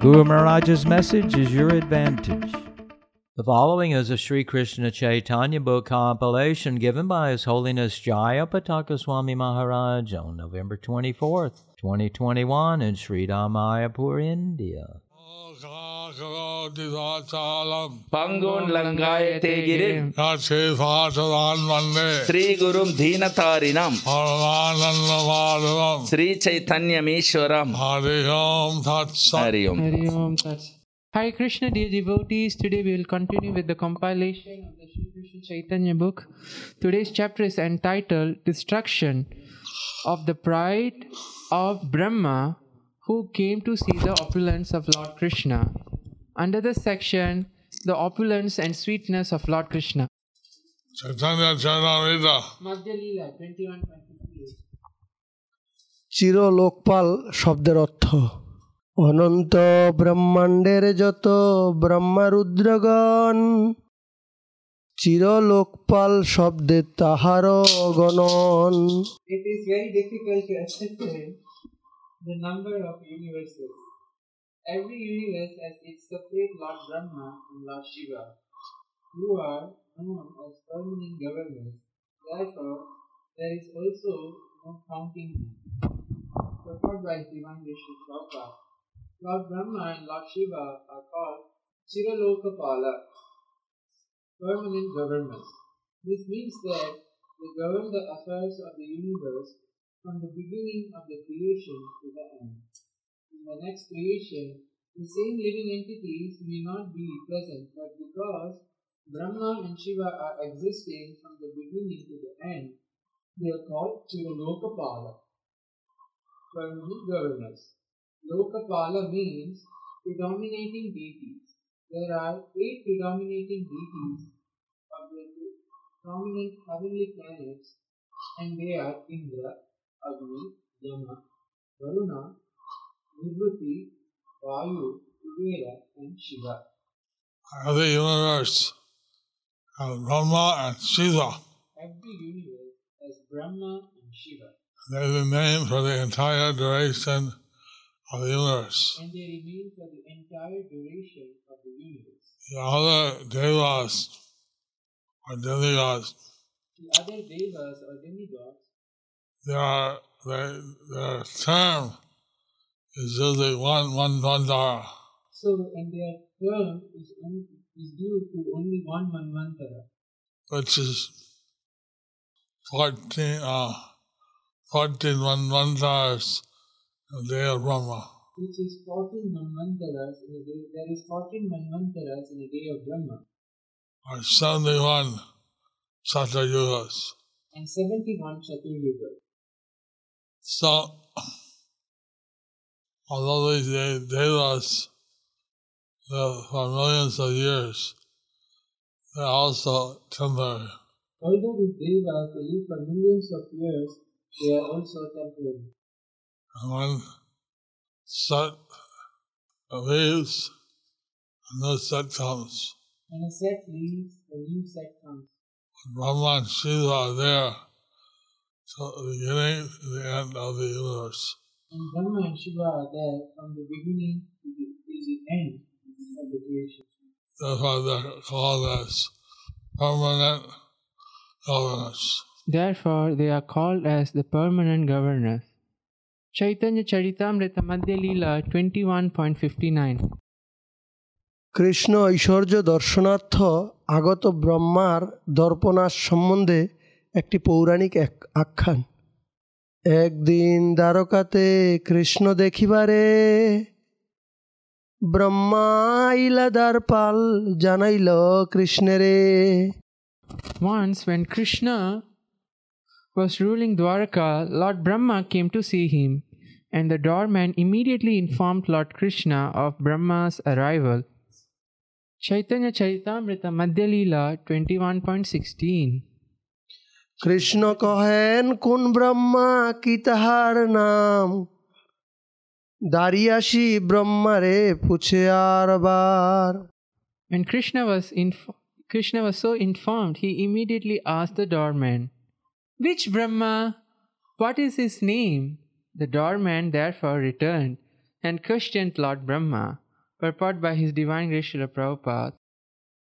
Guru Maharaj's message is your advantage. The following is a Sri Krishna Chaitanya book compilation given by His Holiness Jaya Pataka Swami Maharaj on November 24th, 2021 in Sri Mayapur, India. കരോതി സാചാലം പങ്കുൺ ലങ്കായ തേകിരിം ശ്രീ സാധുതാൻ വന്നേ ശ്രീ ഗുരും ദീനതാരിണം പരമാനന്ദമാധവം ശ്രീ ചൈതന്യമീശ്വരം ഹരി ഓം Hi Krishna, dear devotees. Today we will continue with the compilation of the Sri Krishna Chaitanya book. Today's chapter is entitled Destruction of the Pride of Brahma, who came to see the opulence of Lord Krishna. Under this section, the opulence and sweetness of Lord Krishna. Chaitanya চরণিতা Madhya Leela 21.58. চির লোকপাল শব্দের অর্থ অনন্ত ব্রহ্মাণ্ডের যত ব্রহ্মারুদ্রগণ চির লোকপাল শব্দে তাহার গণন It is very difficult to ascertain the number of universes. Every universe has its separate Lord Brahma and Lord Shiva, who are known as permanent governors. Therefore, there is also no counting. Purport by Divine Vishnu Prabhupada. Lord Brahma and Lord Shiva are called Chiralokapala, permanent governors. This means that they govern the affairs of the universe from the beginning of the creation to the end. In the next creation, the same living entities may not be present, but because Brahma and Shiva are existing from the beginning to the end, they are called Chiralokapala, permanent governors. Lokapala means predominating deities. There are eight predominating deities of the prominent heavenly planets, and they are Indra, Agni, Yama, Varuna, Nirriti, Vayu, Kuvera, and Shiva. the universe of Brahma and Shiva. Every universe has Brahma and Shiva, They're the name for the entire duration of the universe. and they remain for the entire duration of the universe. The other devas or demigods, The other devas or demigods, they are they, their term is usually one Manvantara, so and their term is, is due to only one Manvantara, which is fourteen uh fourteen Manvantaras a day of Brahma. which is 14 Manvantaras in a day. There is 14 Manvantaras in a day of Brahma or seventy one Satyayugas. and 71 Chaturyuga. So although these de- devas live for millions of years, they're also temporary. Although these devas live for millions of years, they are also temporary. And when set leaves, a new set comes. When a set leaves, a new set comes. Brahma and Shiva are there till the beginning to the end of the universe. And Brahma and Shiva are there from the beginning to the, to the end of the creation. That's why they're called as permanent governors. Therefore, they are called as the permanent governors. Chaitanya Charitamrita Madhya Leela 21.59 Krishna ঐশ্বর্য দর্শনার্থ আগত ব্রহ্মার দর্পণার সম্বন্ধে একটি পৌরাণিক এক আখ্যান একদিন দ্বারকাতে কৃষ্ণ দেখিবারে ব্রহ্মা আইলা দ্বারপাল জানাইল কৃষ্ণেরে Once, when Krishna was ruling Dwarka, Lord Brahma came to see him. and the doorman immediately informed Lord Krishna of Brahma's arrival. Chaitanya Charitamrita Madhya Leela 21.16 Krishna কহেন কোন ব্রহ্মা কি তাহার নাম দাঁড়িয়াসি ব্রহ্মারে পুছে আর বার When Krishna was inf- Krishna was so informed, he immediately asked the doorman, "Which Brahma? What is his name?" The doorman therefore returned and questioned Lord Brahma, purport by His Divine Grace Srila Prabhupada.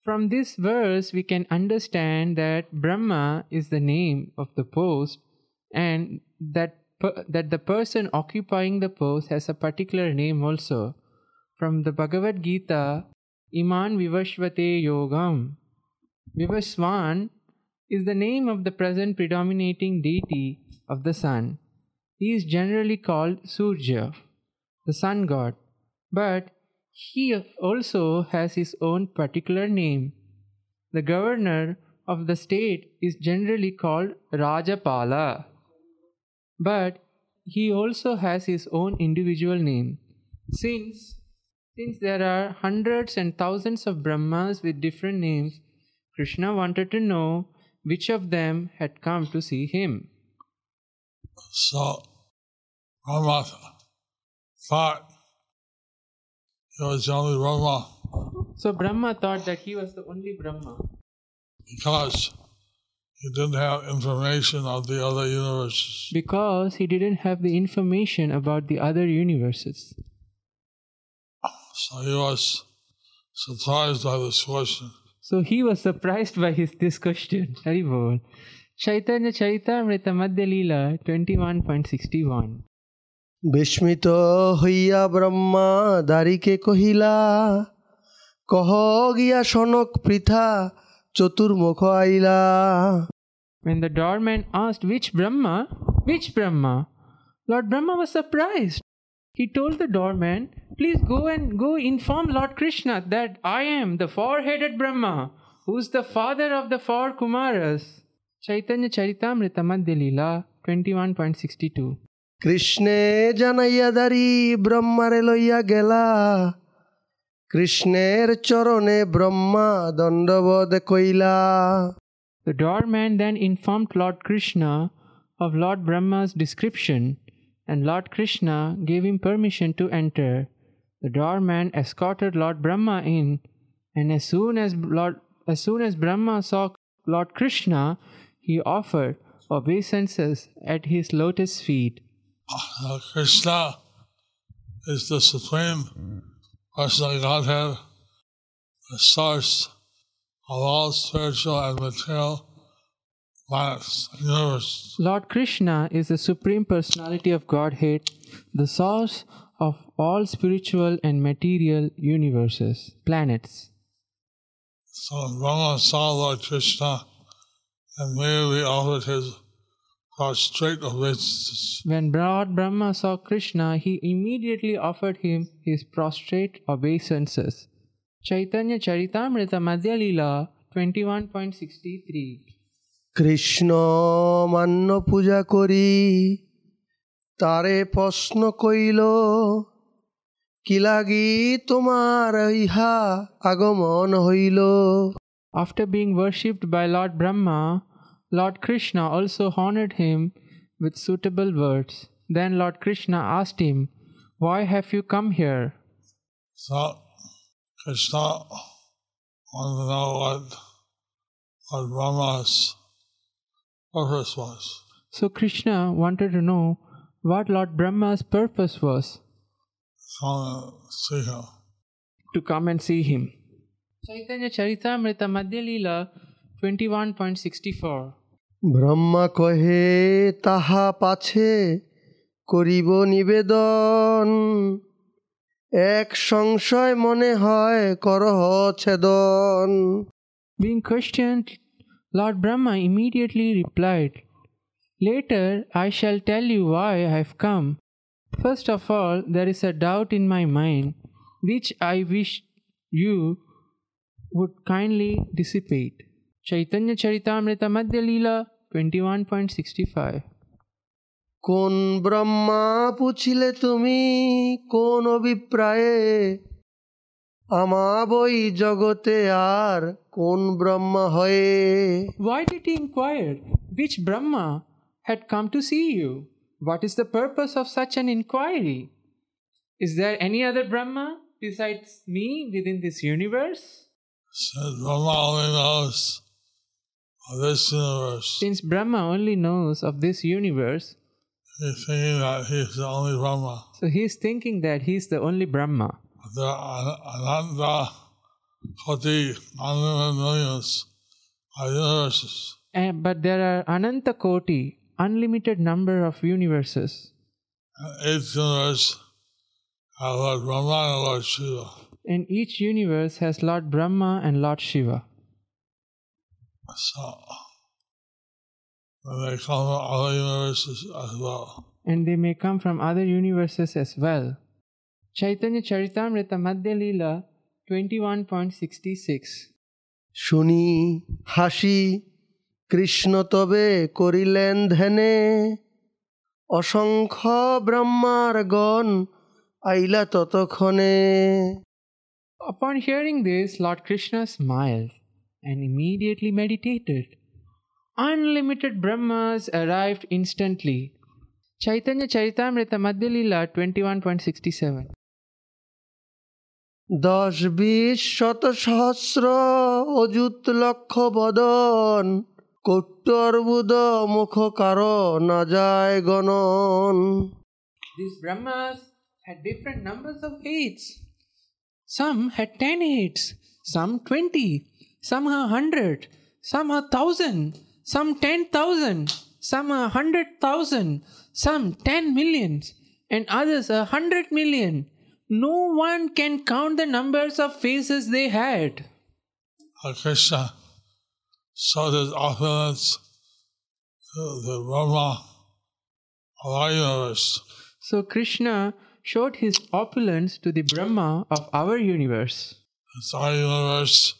From this verse, we can understand that Brahma is the name of the post, and that per- that the person occupying the post has a particular name also. From the Bhagavad Gita, Iman Vivashvate Yogam. Vivaswan is the name of the present predominating deity of the sun. He is generally called Surya, the sun god, but he also has his own particular name. The governor of the state is generally called Rajapala, but he also has his own individual name. Since since there are hundreds and thousands of Brahmas with different names, Krishna wanted to know which of them had come to see him. So Brahma thought he was the only Brahma So Brahma thought that he was the only Brahma because he didn't have information of the other universes. because he didn't have the information about the other universes. So he was surprised by this question. So he was surprised by his this question. Chaitanya Charitamrita Madhya Leela 21.61 বিস্মিত হইয়া ব্রহ্মা দারিকে কহিলা কহ গিয়া সনক পৃথা চতুর্মুখ আইলা When the doorman asked which Brahma, which Brahma, Lord Brahma was surprised. He told the doorman, Please go and go inform Lord Krishna that I am the four headed Brahma, who's the father of the four Kumaras. Chaitanya Charitamrita Madhya Leela 21.62 কৃষ্ণে জানাইয়া দারি ব্রহ্মারে লইয়া গেলা কৃষ্ণের চরণে ব্রহ্মা দণ্ডবোধ কইলা The doorman then informed Lord Krishna of Lord Brahma's description, and Lord Krishna gave him permission to enter. The doorman escorted Lord Brahma in, and as soon as Lord as soon as Brahma saw Lord Krishna, he offered obeisances at his lotus feet. Krishna is the supreme personal Godhead, the source of all spiritual and material planets and universes. Lord Krishna is the supreme personality of Godhead, the source of all spiritual and material universes, planets. So Brahma saw Lord Krishna and immediately offered his prostrate obeisances. When Lord Brahma saw Krishna, he immediately offered him his prostrate obeisances. Chaitanya Charitamrita Madhya Leela 21.63 Krishna মান্য পূজা করি তারে প্রশ্ন কইল কি লাগি তোমার ইহা আগমন হইল After being worshipped by Lord Brahma, Lord Krishna also honored him with suitable words. Then Lord Krishna asked him, Why have you come here? So Krishna wanted to know what, what Brahma's purpose was. So Krishna wanted to know what Lord Brahma's purpose was Come and see him. to come and see him. Chaitanya Charitamrita Madhya Leela 21.64 Brahma কহে তাহা পাছে করিব নিবেদন এক সংশয় মনে হয় করহ ছেদন Being questioned, Lord Brahma immediately replied, Later I shall tell you why I have come. First of all, there is a doubt in my mind which I wish you would kindly dissipate. Chaitanya Charitamrita Madhya Leela 21.65 কোন ব্রহ্মা পুছিলে তুমি কোন অভিপ্রায়ে আমা বই জগতে আর কোন ব্রহ্মা হয়ে Why did he inquire which Brahma had come to see you? What is the purpose of such an inquiry? Is there any other Brahma besides me within this universe? Since Brahma only knows of this universe, Since Brahma only knows of this universe, he's thinking that he's the only Brahma. so he's thinking that he's the only Brahma. Are Ananta Koti, unlimited millions of universes. And, but there are Ananta Koti, unlimited number of universes. And each universe has Lord Brahma and Lord Shiva. And each universe has Lord Brahma and Lord Shiva. So, when they come from other universes as well. and they may come from other universes as well. Chaitanya Charitamrita Madhya Leela 21.66 শুনি হাসি কৃষ্ণ তবে করিলেন ধ্যানে অসংখ্য ব্রহ্মার গণ আইলা ততক্ষণে Upon hearing this, Lord Krishna smiled and immediately meditated. Unlimited Brahmas arrived instantly. Chaitanya Charitamrita Madhya Leela 21.67 দশ বিশ শত সহস্র অযুত লক্ষ বদন কৌটর্বুদ মুখ কার না যায় গণন These Brahmas had different numbers of heads. Some had 10 heads, some 20, some a 100, some a 1000, some 10,000, some a 100,000, some 10 millions, and others a 100 million. No one can count the numbers of faces they had. Lord Krishna showed his opulence to the Brahma of our universe. So Krishna showed his opulence to the Brahma of our universe. Since our universe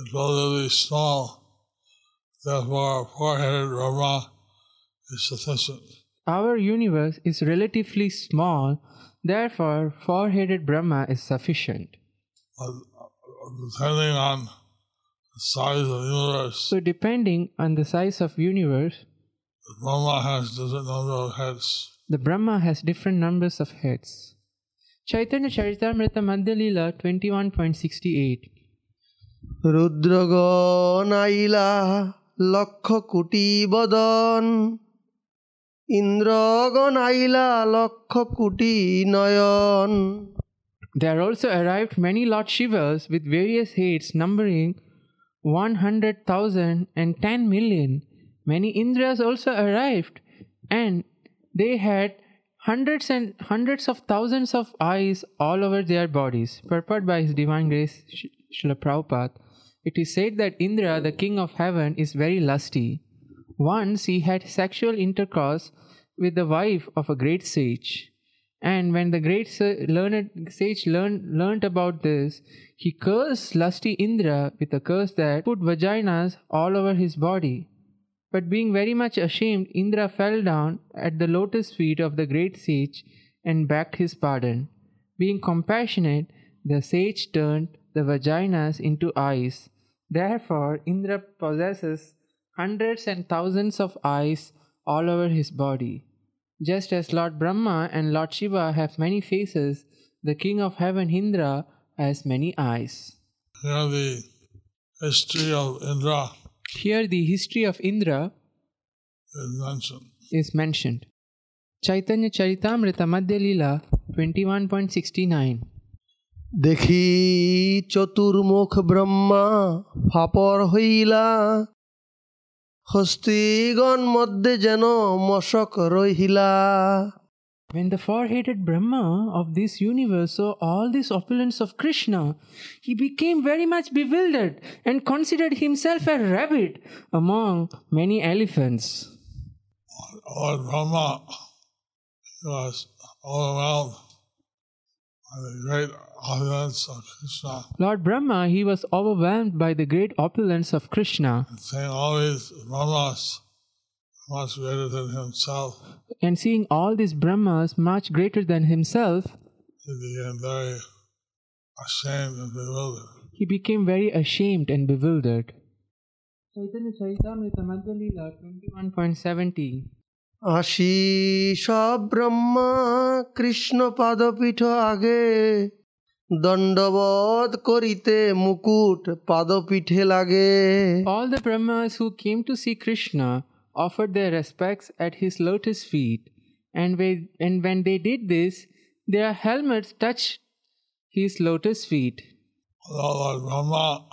is relatively small, therefore four-headed Brahma is sufficient. Our universe is relatively small, therefore, four headed Brahma is sufficient. But uh, depending on the size of the universe, So, depending on the size of universe, the Brahma has different number of heads. the Brahma has different numbers of heads. Chaitanya Charitamrita Madhya Leela 21.68 রুদ্রগণ আইলা লক্ষ কোটি বদন ইন্দ্রগণ আইলা লক্ষ কোটি নয়ন There also arrived many Lord Shivas with various heads numbering 100,000 and 10 million. Many Indras also arrived and they had hundreds and hundreds of thousands of eyes all over their bodies. Purport by His Divine Grace Srila Prabhupada. It is said that Indra, the king of heaven, is very lusty. Once he had sexual intercourse with the wife of a great sage. And when the great learned sage learned, learned about this, he cursed lusty Indra with a curse that put vaginas all over his body. But being very much ashamed, Indra fell down at the lotus feet of the great sage and begged his pardon. Being compassionate, the sage turned the vaginas into eyes. Therefore, Indra possesses hundreds and thousands of eyes all over his body. Just as Lord Brahma and Lord Shiva have many faces, the King of Heaven Indra has many eyes. Here the history of Indra Here, the history of Indra is mentioned. Chaitanya Charitamrita Madhya Leela 21.69 দেখি চতুর্মুখ ব্রহ্মা ফাপর হইলা হস্তিগণ মধ্যে যেন মশক রহিলা When the four headed Brahma of this universe saw all this opulence of Krishna, he became very much bewildered and considered himself a rabbit among many elephants. Lord Brahma was overwhelmed by the great opulence of Krishna Lord Brahma, he was overwhelmed by the great opulence of Krishna. and saying all these Brahmas much greater than himself, And seeing all these Brahmas much greater than himself, he became very ashamed and bewildered. he became very ashamed and bewildered. Chaitanya Charitamrita Madhya Leela 21.70 আসি সব ব্রহ্মা কৃষ্ণ পাদপীঠ আগে দণ্ডবধ করিতে মুকুট পাদপীঠে লাগে All the Brahmas who came to see Krishna offered their respects at his lotus feet, and, when- and when they did this, their helmets touched his lotus feet. Although Lord Brahma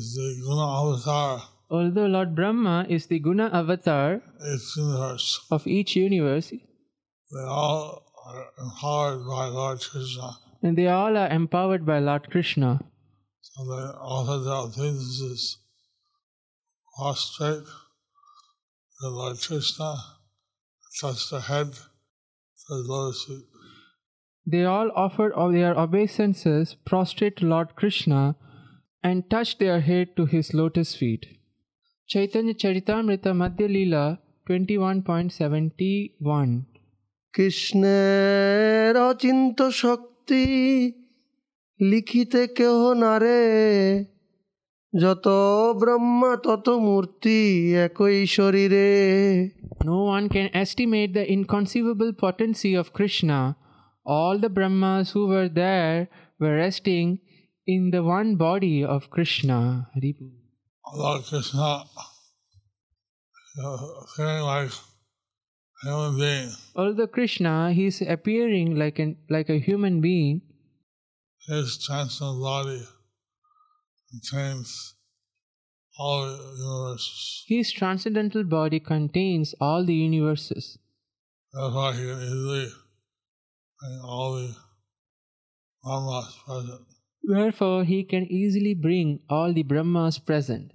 is the Guna avatar, Although Lord Brahma is the Guna avatar of each universe, they all are empowered by Lord Krishna. and they all are empowered by Lord Krishna. So they offer their obeisances prostrate to Lord Krishna, touch the head to his lotus feet. They all offered all their obeisances prostrate to Lord Krishna and touched their head to his lotus feet. Chaitanya Charitamrita Madhya Leela 21.71 কৃষ্ণের অচিন্ত শক্তি লিখিতে কেহ নারে যত ব্রহ্মা তত মূর্তি একই শরীরে No one can estimate the inconceivable potency of Krishna. All the Brahmas who were there were resting in the one body of Krishna. Hari Bol. Lord Krishna, uh, appearing like a human being, Although Krishna, he is appearing like an like a human being, his transcendental body contains all the universes. his transcendental body contains all the universes. Therefore, he can easily bring all the Brahmas present. Wherefore, he can easily bring all the Brahmas present.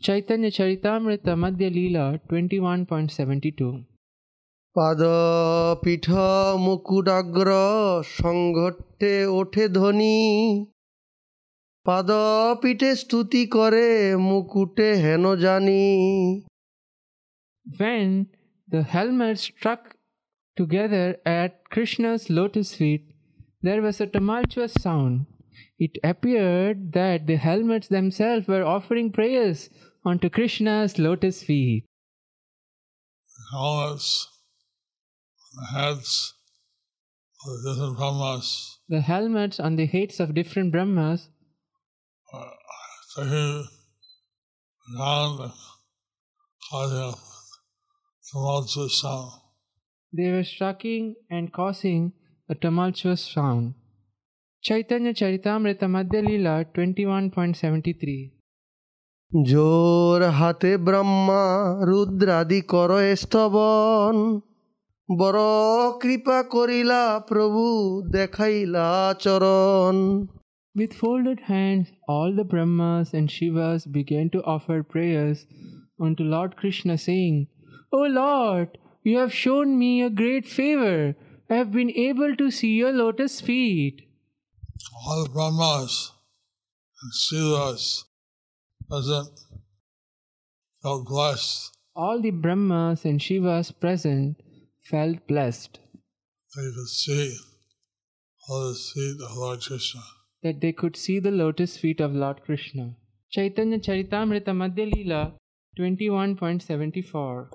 Chaitanya Charitamrita Madhya Leela 21.72 পাদপীঠ মুকুটাগ্র সংঘটে ওঠে ধ্বনি পাদপীঠে স্তুতি করে মুকুটে হেন জানি When the helmets struck together at Krishna's lotus feet, there was a tumultuous sound. It appeared that the helmets themselves were offering prayers onto Krishna's lotus feet. Helmets on the heads of the different Brahmas The helmets on the heads of different Brahmas are taking around and causing a tumultuous sound. they were striking and causing a tumultuous sound. Chaitanya Charitamrita Madhya Leela 21.73 জোর হাতে ব্রহ্মা রুদ্রাদি কর স্তবন বড় কৃপা করিলা প্রভু দেখাইলা চরণ With folded hands, all the Brahmas and Shivas began to offer prayers unto Lord Krishna, saying, O Lord, you have shown me a great favor. I have been able to see your lotus feet. All the Brahmas and Shivas present felt blessed All the Brahmas and Shivas present felt blessed they could see all the feet of Lord Krishna that they could see the lotus feet of Lord Krishna. Chaitanya Charitamrita Madhya Leela 21.74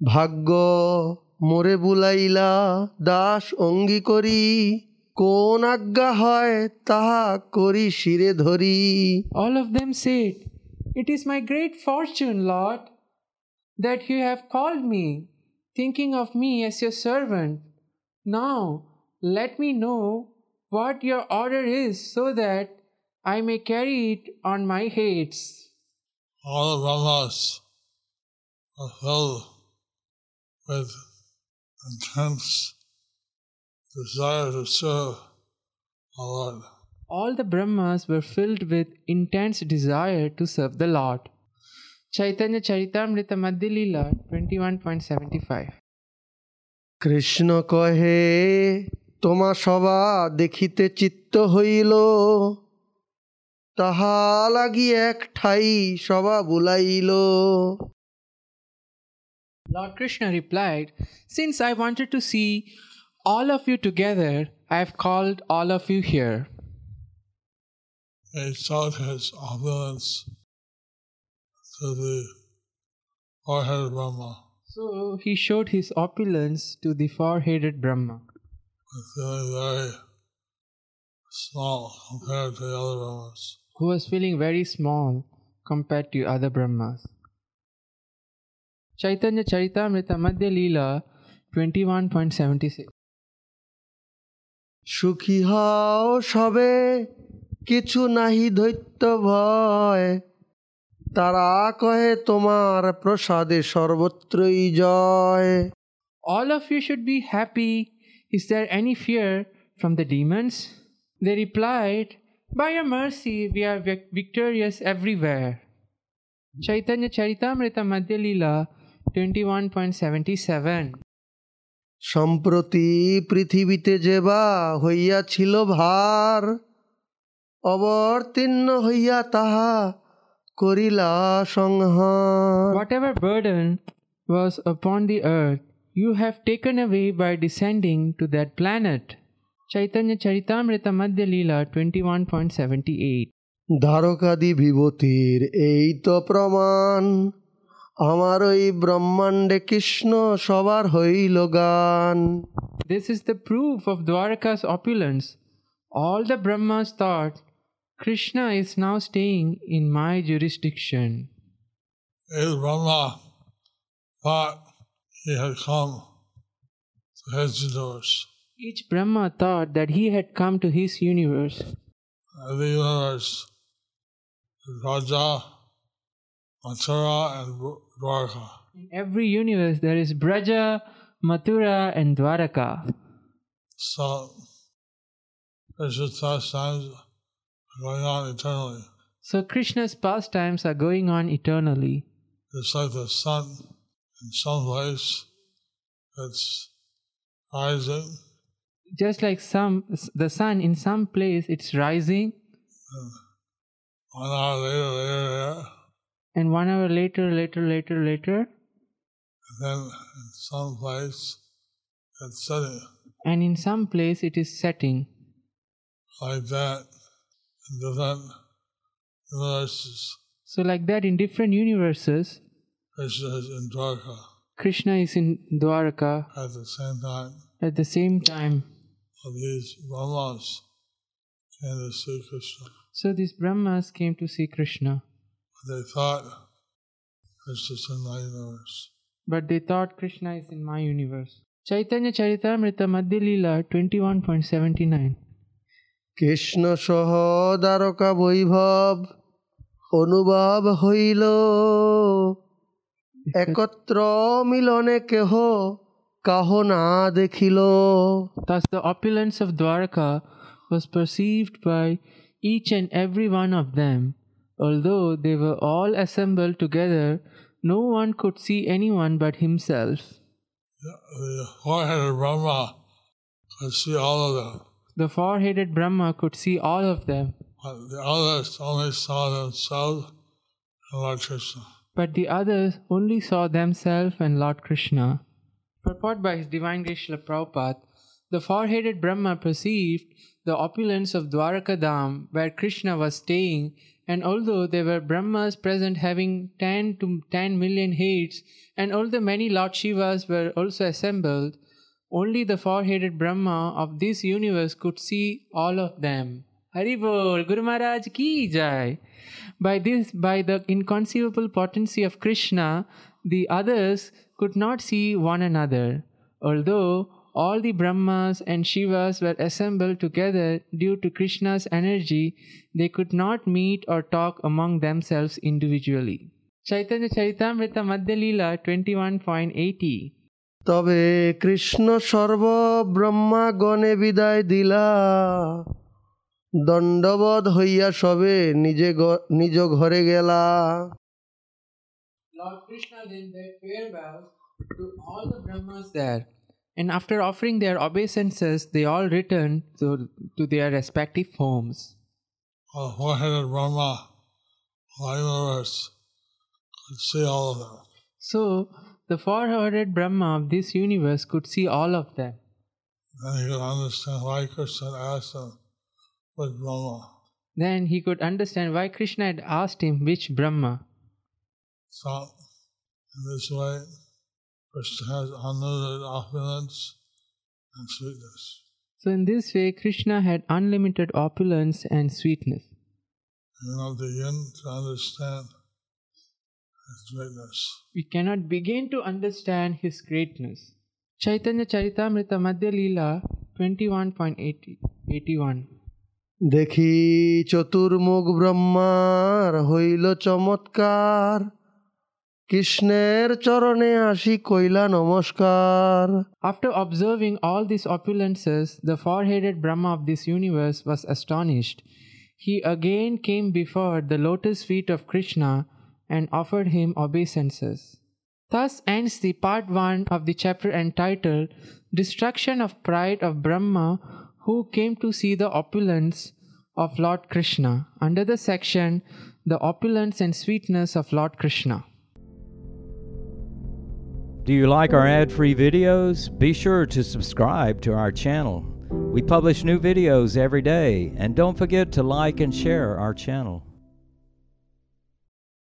ভাগ্য মোরে বুলাইলা দাস অঙ্গী করি কোন আজ্ঞা হয় তাহা করি শিরে ধরি All of them said, It is my great fortune, Lord, that you have called me, thinking of me as your servant. Now, let me know what your order is so that I may carry it on my heads. All the Brahmas were filled with intense desire to serve our Lord. All the Brahmas were filled with intense desire to serve the Lord. Chaitanya Charitamrita Madhya Leela 21.75 Krishna কহে তোমা সবা দেখিতে চিত্ত হইল তাহা লাগি এক ঠাই সবা বুলাইল Lord Krishna replied, Since I wanted to see all of you together, I have called all of you here. He showed his opulence to the four-headed Brahma, So he showed his opulence to the four headed Brahma, feeling Very small compared to the other Brahmas. who was feeling very small compared to other Brahmas. Chaitanya Charitamrita Madhya Leela 21.76 সুখী হও সবে কিছু নাহি দৈত্য ভয় তারা কহে তোমার প্রসাদে সর্বত্রই জয় All of you should be happy. Is there any fear from the demons? They replied, By your mercy, we are vic- victorious everywhere. Chaitanya Charitamrita Madhya Leela 21.77 সম্প্রতি পৃথিবীতে যেবা হইয়াছিল ভার অবতীর্ণ হইয়া তাহা করিলা সংহার Whatever burden was upon the earth, you have taken away by descending to that planet. Chaitanya Charitamrita Madhya Leela 21.78 দ্বারকাদি বিভূতির এই তো প্রমাণ আমার ওই ব্রহ্মাণ্ডে কৃষ্ণ সবার হইল গান This is the proof of Dwaraka's opulence. All the Brahmas thought Krishna is now staying in my jurisdiction. His Brahma thought he had come to his universe. Each Brahma thought that he had come to his universe. And the universe is Braja, Mathura, and Dwarka. In every universe, there is Braja, Mathura, and Dwaraka. So Krishna's pastimes are going on eternally. So Krishna's pastimes are going on eternally. It's like the sun in some place it's rising, Just like some the sun in some place it's rising, uh, one hour later, later, there, and one hour later, later, later, later, and then in some place it's setting. And in some place it is setting. like that. In different universes. So like that in different universes, Krishna is in Dwarka Krishna is in Dwaraka at the same time. at the same time. Of these Brahmas came to see Krishna. So these Brahmas came to see Krishna, But they thought Krishna's in my universe. but they thought Krishna is in my universe. Chaitanya Charitamrita Madhya Leela 21.79 Krishna সহ দ্বারকা বৈভব অনুভব হইল একত্র মিলনে কেহ কাহ না দেখিল Thus the opulence of Dwarka was perceived by each and every one of them. Although they were all assembled together, no one could see anyone but himself. The four-headed Brahma could see all of them, The four headed Brahma could see all of them, but the others only saw themselves and Lord Krishna. but the others only saw themselves and Lord Krishna. Purport by His Divine Grace Srila Prabhupada, the four headed Brahma perceived the opulence of Dwarakadham where Krishna was staying, and although there were Brahmas present having 10 to 10 million heads, and although many Lord Shivas were also assembled, only the four headed Brahma of this universe could see all of them. Haribol, Guru Maharaj ki jai. By this, by the inconceivable potency of Krishna, the others could not see one another. Although all the Brahmas and Shivas were assembled together due to Krishna's energy, they could not meet or talk among themselves individually. Chaitanya Charitamrita Madhya Leela 21.80 তবে কৃষ্ণ সর্ব ব্রহ্মা গণে বিদায় দিলা দণ্ডবধ হইয়া সবে নিজে গ- নিজ ঘরে গেলা Lord Krishna then bade farewell to all the Brahmas there. And after offering their obeisances, they all returned to, to their respective homes. The four-headed Brahma, my universe, could see all of them. So, The four headed Brahma of this universe could see all of them. Then he could understand why Krishna asked him with Brahma. Then he could understand why Krishna had asked him which Brahma. So, in this way, Krishna has unlimited opulence and sweetness. So, in this way, Krishna had unlimited opulence and sweetness. You cannot begin to understand his greatness. We cannot begin to understand his greatness. Chaitanya Charitamrita Madhya Leela 21.81 দেখি চতুর্মুখ ব্রহ্মার হইল চমৎকার কৃষ্ণের চরণে আসি কইলা নমস্কার After observing all these opulences, the four headed Brahma of this universe was astonished. He again came before the lotus feet of Krishna and offered him obeisances. Thus ends the part 1 of the chapter entitled Destruction of Pride of Brahma who came to see the opulence of Lord Krishna under the section The Opulence and Sweetness of Lord Krishna. Do you like our ad free videos? Be sure to subscribe to our channel. We publish new videos every day, and don't forget to like and share our channel.